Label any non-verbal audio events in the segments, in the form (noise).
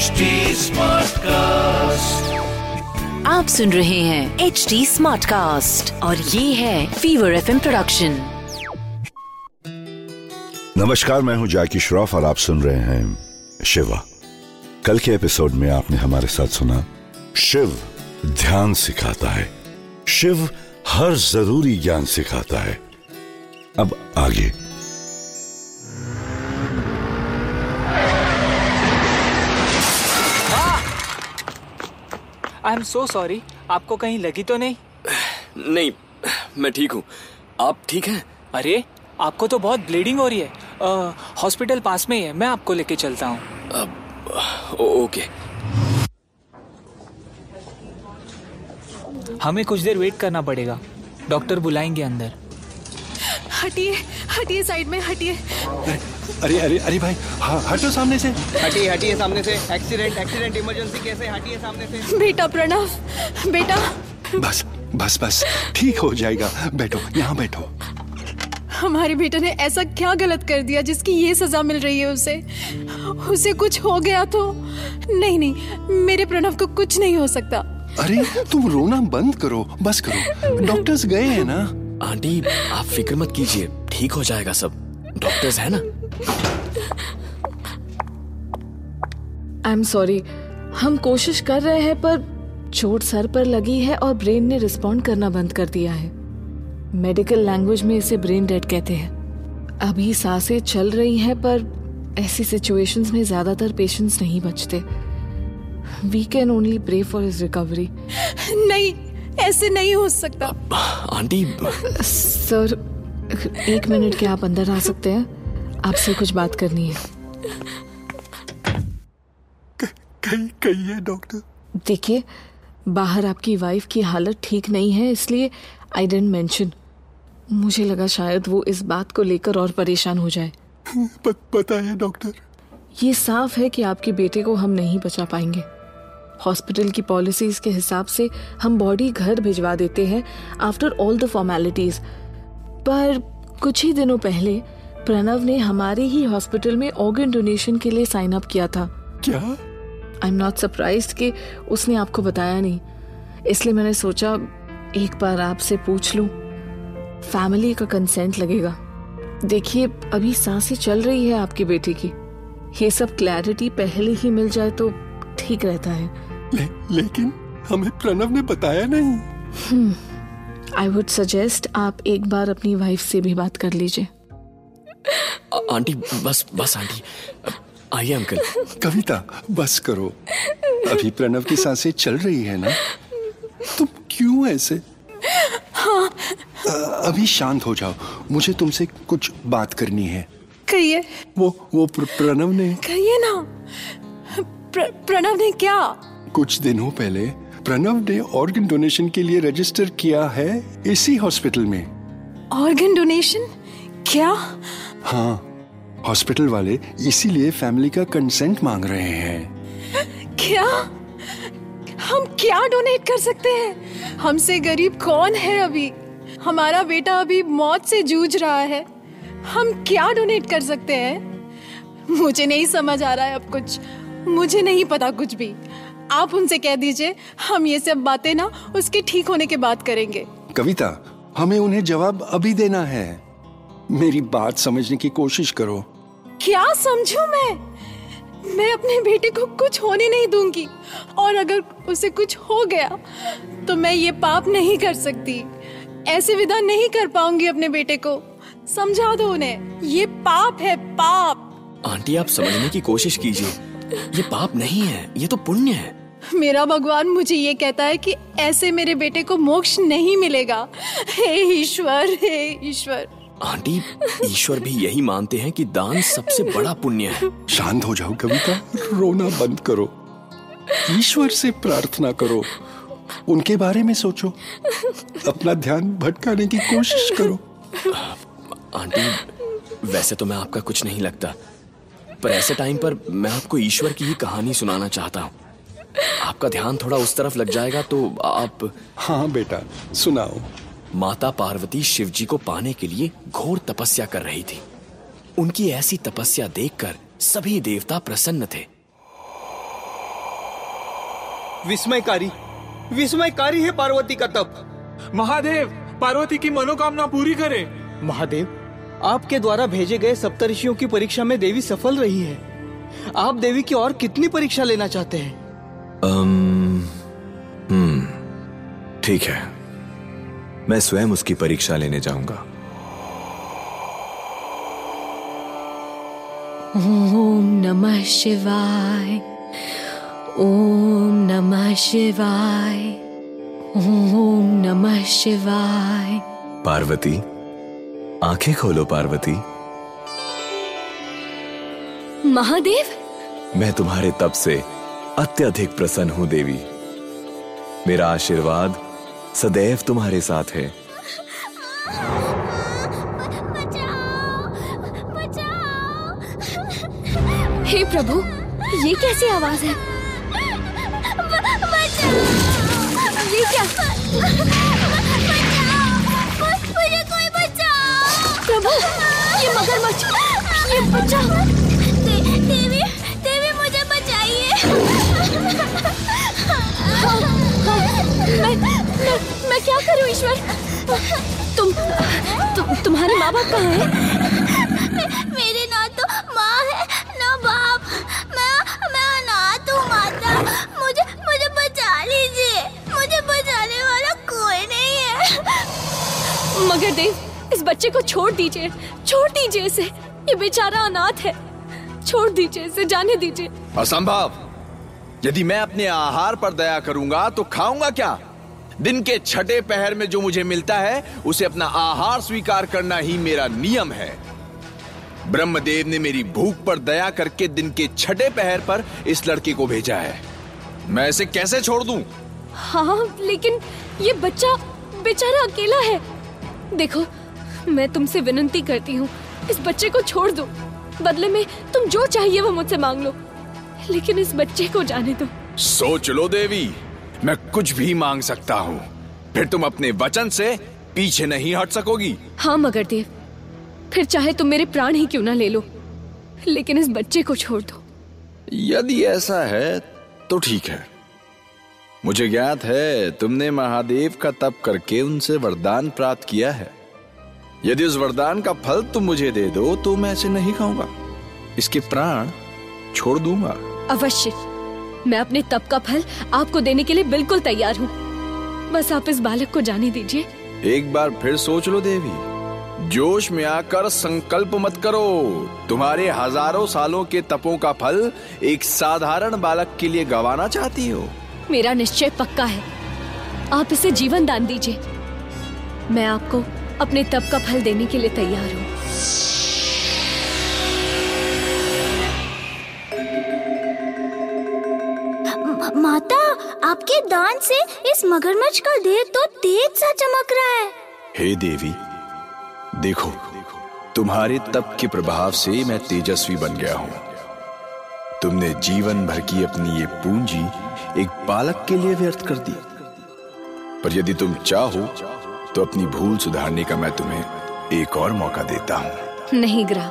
HD Smartcast. आप सुन रहे हैं एच डी स्मार्ट कास्ट और ये है फीवर एफ़ प्रोडक्शन नमस्कार मैं हूँ जैकी श्रॉफ और आप सुन रहे हैं शिवा। कल के एपिसोड में आपने हमारे साथ सुना शिव ध्यान सिखाता है। शिव हर ज़रूरी ज्ञान सिखाता है। अब आगे। आई एम सो सॉरी आपको कहीं लगी तो नहीं? नहीं मैं ठीक हूँ। आप ठीक हैं? अरे आपको तो बहुत ब्लीडिंग हो रही है। हॉस्पिटल पास में ही है। मैं आपको लेके चलता हूँ। ओके। हमें कुछ देर वेट करना पड़ेगा। डॉक्टर बुलाएँगे अंदर। हटिए हटिए साइड में हटिए। अरे अरे अरे भाई हाँ हटो सामने से। हटिए हटिए सामने से। एक्सीडेंट एक्सीडेंट इमरजेंसी कैसे हटिए सामने से। बेटा प्रणव बेटा। बस बस बस ठीक हो जाएगा। बैठो यहाँ बैठो। हमारे बेटे ने ऐसा क्या गलत कर दिया जिसकी ये सजा मिल रही है उसे? उसे कुछ हो गया तो? नहीं नहीं मेरे प्रणव को कुछ नहीं हो सकता। अरे तुम रोना बंद करो बस करो। डॉक्टर्स गए हैं ना। आंटी आप फ़िक्र मत कीजिए। ठीक हो जाएगा सब। डॉक्टर्स है ना? आई एम सॉरी हम कोशिश कर रहे हैं पर चोट सर पर लगी है और ब्रेन ने रिस्पॉन्ड करना बंद कर दिया है। मेडिकल लैंग्वेज में इसे ब्रेन डेड कहते हैं। अभी साँसें चल रही हैं पर ऐसी सिचुएशंस में ज़्यादातर पेशेंट्स नहीं बचते। We can only pray for his recovery नहीं ऐसे नहीं हो सकता। आंटी सर एक मिनट क्या आप अंदर आ सकते हैं। आपसे कुछ बात करनी है। कहीं कहीं है डॉक्टर। देखिए बाहर आपकी वाइफ की हालत ठीक नहीं है इसलिए आई डेंट मेंशन मुझे लगा शायद वो इस बात को लेकर और परेशान हो जाए। पता है डॉक्टर। ये साफ़ है कि आपके बेटे को हम नहीं बचा पाएँगे। हॉस्पिटल की पॉलिसीज़ के हिसाब से हम बॉडी घर भिजवा देते हैं आफ्टर ऑल द फॉर्मेलिटीज पर कुछ ही दिनों पहले प्रणव ने हमारे ही हॉस्पिटल में ऑर्गन डोनेशन के लिए साइन अप किया था। क्या? आई एम नॉट सरप्राइज़ कि उसने आपको बताया नहीं। इसलिए मैंने सोचा एक बार आपसे पूछ लूँ। फैमिली का कंसेंट लगेगा। देखिए अभी साँसें चल रही है आपकी बेटी की। ये सब क्लैरिटी पहले ही मिल जाए तो ठीक रहता है। ले, लेकिन हमें प्रणव ने बताया नहीं। आई वुड सजेस्ट आप एक बार अपनी वाइफ से भी बात कर लीजिए। आंटी बस बस आंटी। आइए अंकल कविता बस करो। अभी प्रणव की साँसें चल रही है ना? तुम क्यों ऐसे? अ, अभी शांत हो जाओ। मुझे तुमसे कुछ बात करनी है। कहिए। वो वो प्र- प्रणव ने कहिए ना। प्र, प्रणव ने क्या? कुछ दिनों पहले प्रणव ने ऑर्गन डोनेशन के लिए रजिस्टर किया है इसी हॉस्पिटल में। ऑर्गन डोनेशन क्या? हाँ हॉस्पिटल वाले इसीलिए फैमिली का कंसेंट मांग रहे हैं। क्या? हम क्या डोनेट कर सकते हैं? हमसे गरीब कौन है अभी? हमारा बेटा अभी मौत से जूझ रहा है। हम क्या डोनेट कर सकते हैं? मुझे नहीं समझ आ रहा है अब कुछ। मुझे नहीं पता कुछ भी। आप उनसे कह दीजिए हम ये सब बातें ना उसके ठीक होने के बाद करेंगे। कविता हमें उन्हें जवाब अभी देना है। मेरी बात समझने की कोशिश करो। क्या समझू मैं? मैं अपने बेटे को कुछ होने नहीं दूँगी। और अगर उसे कुछ हो गया तो मैं ये पाप नहीं कर सकती। ऐसे विदा नहीं कर पाऊँगी अपने बेटे को। समझा दो उन्हें ये पाप है पाप। आंटी आप समझने की कोशिश कीजिए। ये पाप नहीं है ये तो पुण्य है। मेरा भगवान मुझे ये कहता है कि ऐसे मेरे बेटे को मोक्ष नहीं मिलेगा। हे ईश्वर हे ईश्वर। आंटी ईश्वर भी यही मानते हैं कि दान सबसे बड़ा पुण्य है। शांत हो जाओ कविता रोना बंद करो। ईश्वर से प्रार्थना करो। उनके बारे में सोचो। अपना ध्यान भटकाने की कोशिश करो। आंटी वैसे तो मैं आपका कुछ नहीं लगता पर ऐसे टाइम पर मैं आपको ईश्वर की ही कहानी सुनाना चाहता हूँ। आपका ध्यान थोड़ा उस तरफ़ लग जाएगा तो आप हाँ बेटा सुनाओ। माता पार्वती शिवजी को पाने के लिए घोर तपस्या कर रही थी। उनकी ऐसी तपस्या देखकर सभी देवता प्रसन्न थे। विस्मयकारी विस्मयकारी है पार्वती का तप। महादेव पार्वती की मनोकामना पूरी करे। महादेव आपके द्वारा भेजे गए सप्तऋषियों की परीक्षा में देवी सफल रही है। आप देवी की और कितनी परीक्षा लेना चाहते हैं? हम्म, ठीक है। मैं स्वयं उसकी परीक्षा लेने जाऊँगा। ओम नमः शिवाय ओम नमः शिवाय ओम नमः शिवाय। पार्वती आँखें खोलो पार्वती। महादेव? मैं तुम्हारे तप से अत्यधिक प्रसन्न हूँ, देवी। मेरा आशीर्वाद सदैव तुम्हारे साथ है। हे प्रभु, ये कैसी आवाज़ है? ये क्या? मुझे कोई बचाओ प्रभु, ये मगरमच्छ! ये बच्चा मैं क्या करूँ ईश्वर? तुम तुम तुम्हारे माँ बाप कहाँ हैं? मेरे ना तो माँ है ना बाप। मैं मैं अनाथ हूँ माता। मुझे मुझे बचा लीजिए। मुझे बचाने वाला कोई नहीं है। मगर देव इस बच्चे को छोड़ दीजिए छोड़ दीजिए इसे। ये बेचारा अनाथ है। छोड़ दीजिए इसे जाने दीजिए। असंभव। यदि मैं अपने आहार पर दया करूँगा तो खाऊँगा क्या? दिन के छठे पहर में जो मुझे मिलता है उसे अपना आहार स्वीकार करना ही मेरा नियम है। ब्रह्मदेव ने मेरी भूख पर दया करके दिन के छठे पहर पर इस लड़के को भेजा है। मैं इसे कैसे छोड़ दूँ? हाँ लेकिन ये बच्चा बेचारा अकेला है। देखो मैं तुमसे विनती करती हूँ इस बच्चे को छोड़ दो। बदले में तुम जो चाहिए वो मुझसे मांग लो। लेकिन इस बच्चे को जाने दो। सोच लो देवी। मैं कुछ भी मांग सकता हूँ। फिर तुम अपने वचन से पीछे नहीं हट सकोगी। हाँ मगर देव फिर चाहे तुम मेरे प्राण ही क्यों ना ले लो लेकिन इस बच्चे को छोड़ दो। यदि ऐसा है तो ठीक है। मुझे ज्ञात है तुमने महादेव का तप करके उनसे वरदान प्राप्त किया है। यदि उस वरदान का फल तुम मुझे दे दो तो मैं इसे नहीं खाऊँगा। इसके प्राण छोड़ दूँगा। अवश्य। मैं अपने तप का फल आपको देने के लिए बिल्कुल तैयार हूँ। बस आप इस बालक को जाने दीजिए। एक बार फिर सोच लो देवी। जोश में आकर संकल्प मत करो। तुम्हारे हज़ारों सालों के तपों का फल एक साधारण बालक के लिए गवाना चाहती हो। मेरा निश्चय पक्का है। आप इसे जीवन दान दीजिए। मैं आपको अपने तप का फल देने के लिए तैयार हूँ। से इस मगरमच्छ का देह तो तेज सा चमक रहा है। हे देवी देखो तुम्हारे तप के प्रभाव से मैं तेजस्वी बन गया हूँ। तुमने जीवन भर की अपनी ये पूंजी एक बालक के लिए व्यर्थ कर दी। पर यदि तुम चाहो तो अपनी भूल सुधारने का मैं तुम्हें एक और मौका देता हूँ। नहीं ग्रह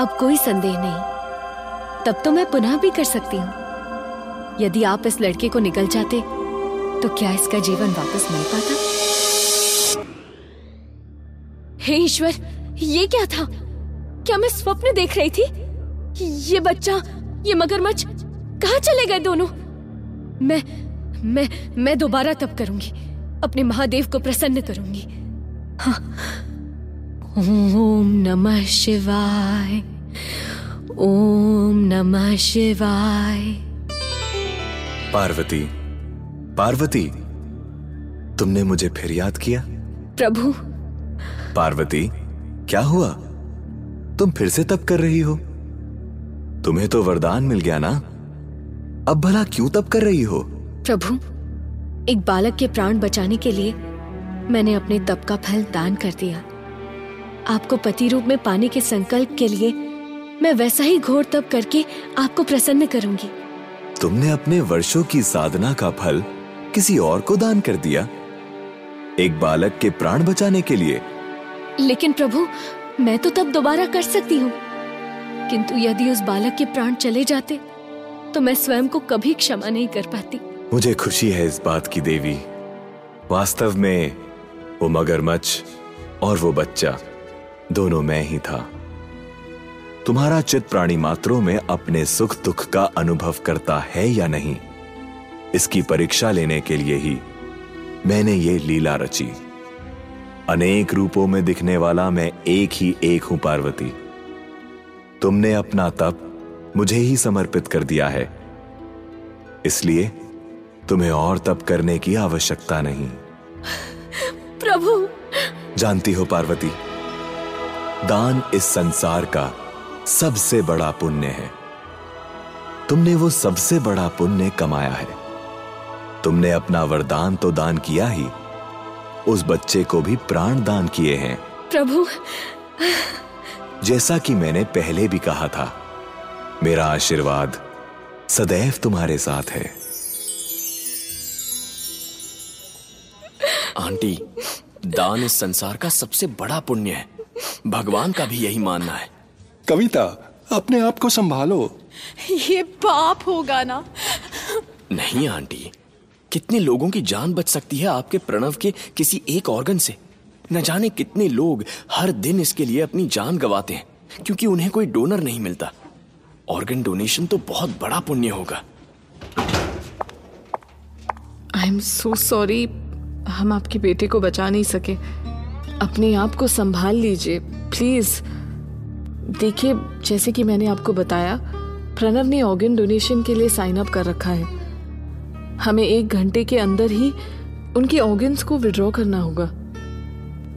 अब कोई संदेह नहीं। तब तो मैं पुनः भी कर सकती हूँ। यदि आप इस लड़के को निकल जाते तो क्या इसका जीवन वापस मिल पाता? हे ईश्वर, ये क्या था? क्या मैं स्वप्न देख रही थी? ये बच्चा, ये मगरमच्छ कहा चले गए दोनों? मैं मैं मैं दोबारा तब करूँगी, अपने महादेव को प्रसन्न करूँगी। हाँ। ओम नमः शिवाय, ओम नमः शिवाय। पार्वती पार्वती तुमने मुझे फिर याद किया? प्रभु। पार्वती क्या हुआ? तुम फिर से तप कर रही हो? तुम्हें तो वरदान मिल गया ना? अब भला क्यों तप कर रही हो? प्रभु एक बालक के प्राण बचाने के लिए मैंने अपने तप का फल दान कर दिया। आपको पति रूप में पाने के संकल्प के लिए मैं वैसा ही घोर तप करके आपको प्रसन्न करूँगी। तुमने अपने वर्षों की साधना का फल किसी और को दान कर दिया। एक बालक के प्राण बचाने के लिए। लेकिन प्रभु मैं तो तब दोबारा कर सकती हूँ। किंतु यदि उस बालक के प्राण चले जाते तो मैं स्वयं को कभी क्षमा नहीं कर पाती। मुझे खुशी है इस बात की देवी। वास्तव में वो मगरमच्छ और वो बच्चा दोनों मैं ही था। तुम्हारा चित प्राणी मात्रों में अपने सुख दुख का अनुभव करता है या नहीं? इसकी परीक्षा लेने के लिए ही मैंने ये लीला रची। अनेक रूपों में दिखने वाला मैं एक ही एक हूँ पार्वती। तुमने अपना तप मुझे ही समर्पित कर दिया है। इसलिए तुम्हें और तप करने की आवश्यकता नहीं। (sighs) प्रभु। जानती हो पार्वती दान इस संसार का सबसे बड़ा पुण्य है। तुमने वो सबसे बड़ा पुण्य कमाया है। तुमने अपना वरदान तो दान किया ही। उस बच्चे को भी प्राण दान किए हैं। प्रभु। जैसा कि मैंने पहले भी कहा था मेरा आशीर्वाद सदैव तुम्हारे साथ है। आंटी दान इस संसार का सबसे बड़ा पुण्य है। भगवान का भी यही मानना है। कविता अपने आप को संभालो। ये पाप होगा ना? नहीं आंटी। कितने लोगों की जान बच सकती है आपके प्रणव के किसी एक ऑर्गन से? न जाने कितने लोग हर दिन इसके लिए अपनी जान गवाते हैं, क्योंकि उन्हें कोई डोनर नहीं मिलता। ऑर्गन डोनेशन तो बहुत बड़ा पुण्य होगा। आई एम सो सॉरी हम आपके बेटे को बचा नहीं सके। अपने आप को संभाल लीजिए प्लीज़ देखिए, जैसे कि मैंने आपको बताया, प्रणव ने ऑर्गन डोनेशन के लिए साइन अप कर रखा है। हमें एक घंटे के अंदर ही उनके ऑर्गन्स को विड्रॉ करना होगा।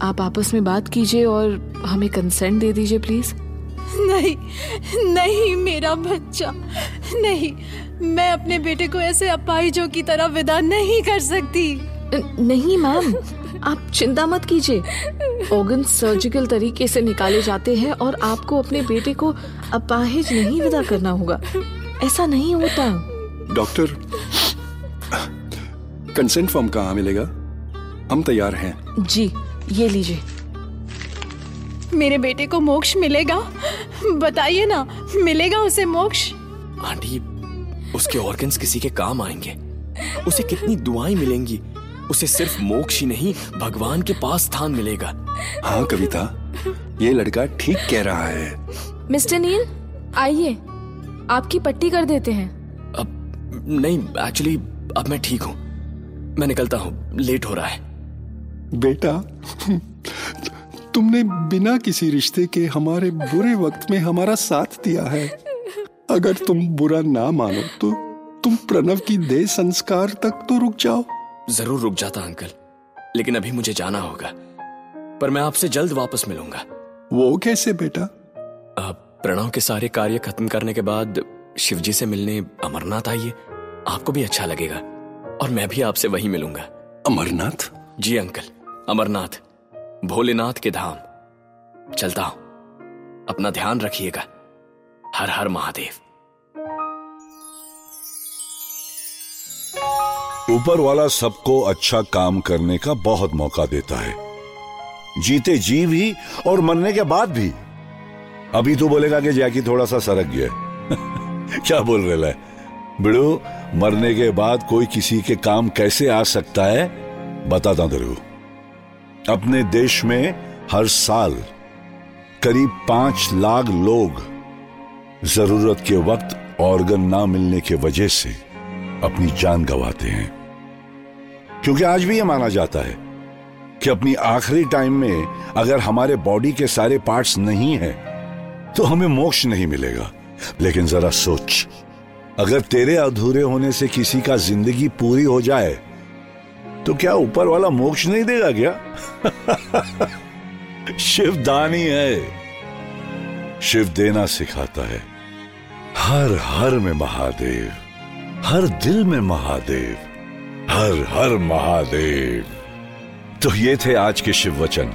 आप आपस में बात कीजिए और हमें कंसेंट दे दीजिए प्लीज़ नहीं नहीं मेरा बच्चा नहीं मैं अपने बेटे को ऐसे अपाहिजों की तरह विदा नहीं कर सकती। नहीं मैम आप चिंता मत कीजिए। ऑर्गन सर्जिकल तरीके से निकाले जाते हैं और आपको अपने बेटे को अपाहिज नहीं विदा करना होगा। ऐसा नहीं होता। डॉक्टर कंसेंट फॉर्म कहाँ मिलेगा? हम तैयार हैं। जी ये लीजिए। मेरे बेटे को मोक्ष मिलेगा? बताइए ना मिलेगा उसे मोक्ष? आंटी उसके ऑर्गन्स किसी के काम आएँगे। उसे कितनी दुआएँ मिलेंगी? उसे सिर्फ़ मोक्ष ही नहीं भगवान के पास स्थान मिलेगा। हाँ कविता ये लड़का ठीक कह रहा है। मिस्टर नील आइए। आपकी पट्टी कर देते हैं। अब नहीं एक्चुअली अब मैं ठीक हूँ। मैं निकलता हूँ। लेट हो रहा है। बेटा तुमने बिना किसी रिश्ते के हमारे बुरे वक्त में हमारा साथ दिया है। अगर तुम बुरा ना मानो तो तुम प्रणव की देह संस्कार तक तो रुक जाओ। ज़रूर रुक जाता अंकल। लेकिन अभी मुझे जाना होगा। पर मैं आपसे जल्द वापस मिलूँगा। वो कैसे बेटा? आप प्रणव के सारे कार्य खत्म करने के बाद शिवजी से मिलने अमरनाथ आइए। आपको भी अच्छा लगेगा। और मैं भी आपसे वहीं मिलूँगा। अमरनाथ? जी अंकल अमरनाथ भोलेनाथ के धाम। चलता हूँ। अपना ध्यान रखिएगा। हर हर महादेव। ऊपर वाला सबको अच्छा काम करने का बहुत मौका देता है। जीते जी भी और मरने के बाद भी। अभी तो बोलेगा कि जैकी थोड़ा सा सरक गया (laughs) क्या बोल रहे है? बिड़ू, मरने के बाद कोई किसी के काम कैसे आ सकता है? बताता तेरे को अपने देश में हर साल करीब पाँच लाख लोग ज़रूरत के वक्त ऑर्गन ना मिलने की वजह से अपनी जान गंवाते हैं। क्योंकि आज भी यह माना जाता है कि अपनी आखिरी टाइम में अगर हमारे बॉडी के सारे पार्ट्स नहीं है तो हमें मोक्ष नहीं मिलेगा। लेकिन जरा सोच अगर तेरे अधूरे होने से किसी का ज़िंदगी पूरी हो जाए तो क्या ऊपर वाला मोक्ष नहीं देगा क्या? (laughs) शिव दानी है। शिव देना सिखाता है। हर हर में महादेव, हर दिल में महादेव, हर हर महादेव। तो ये थे आज के शिव वचन।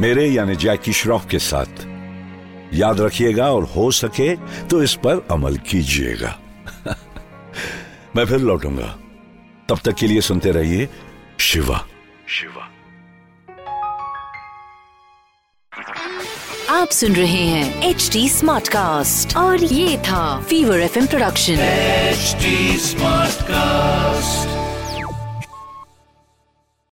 मेरे यानी जैकी श्रॉफ के साथ। याद रखिएगा और हो सके तो इस पर अमल कीजिएगा। मैं फिर लौटूँगा। तब तक के लिए सुनते रहिए शिवा। शिवा। आप सुन रहे हैं एच डी स्मार्ट कास्ट और ये था fever F M production HD smart cast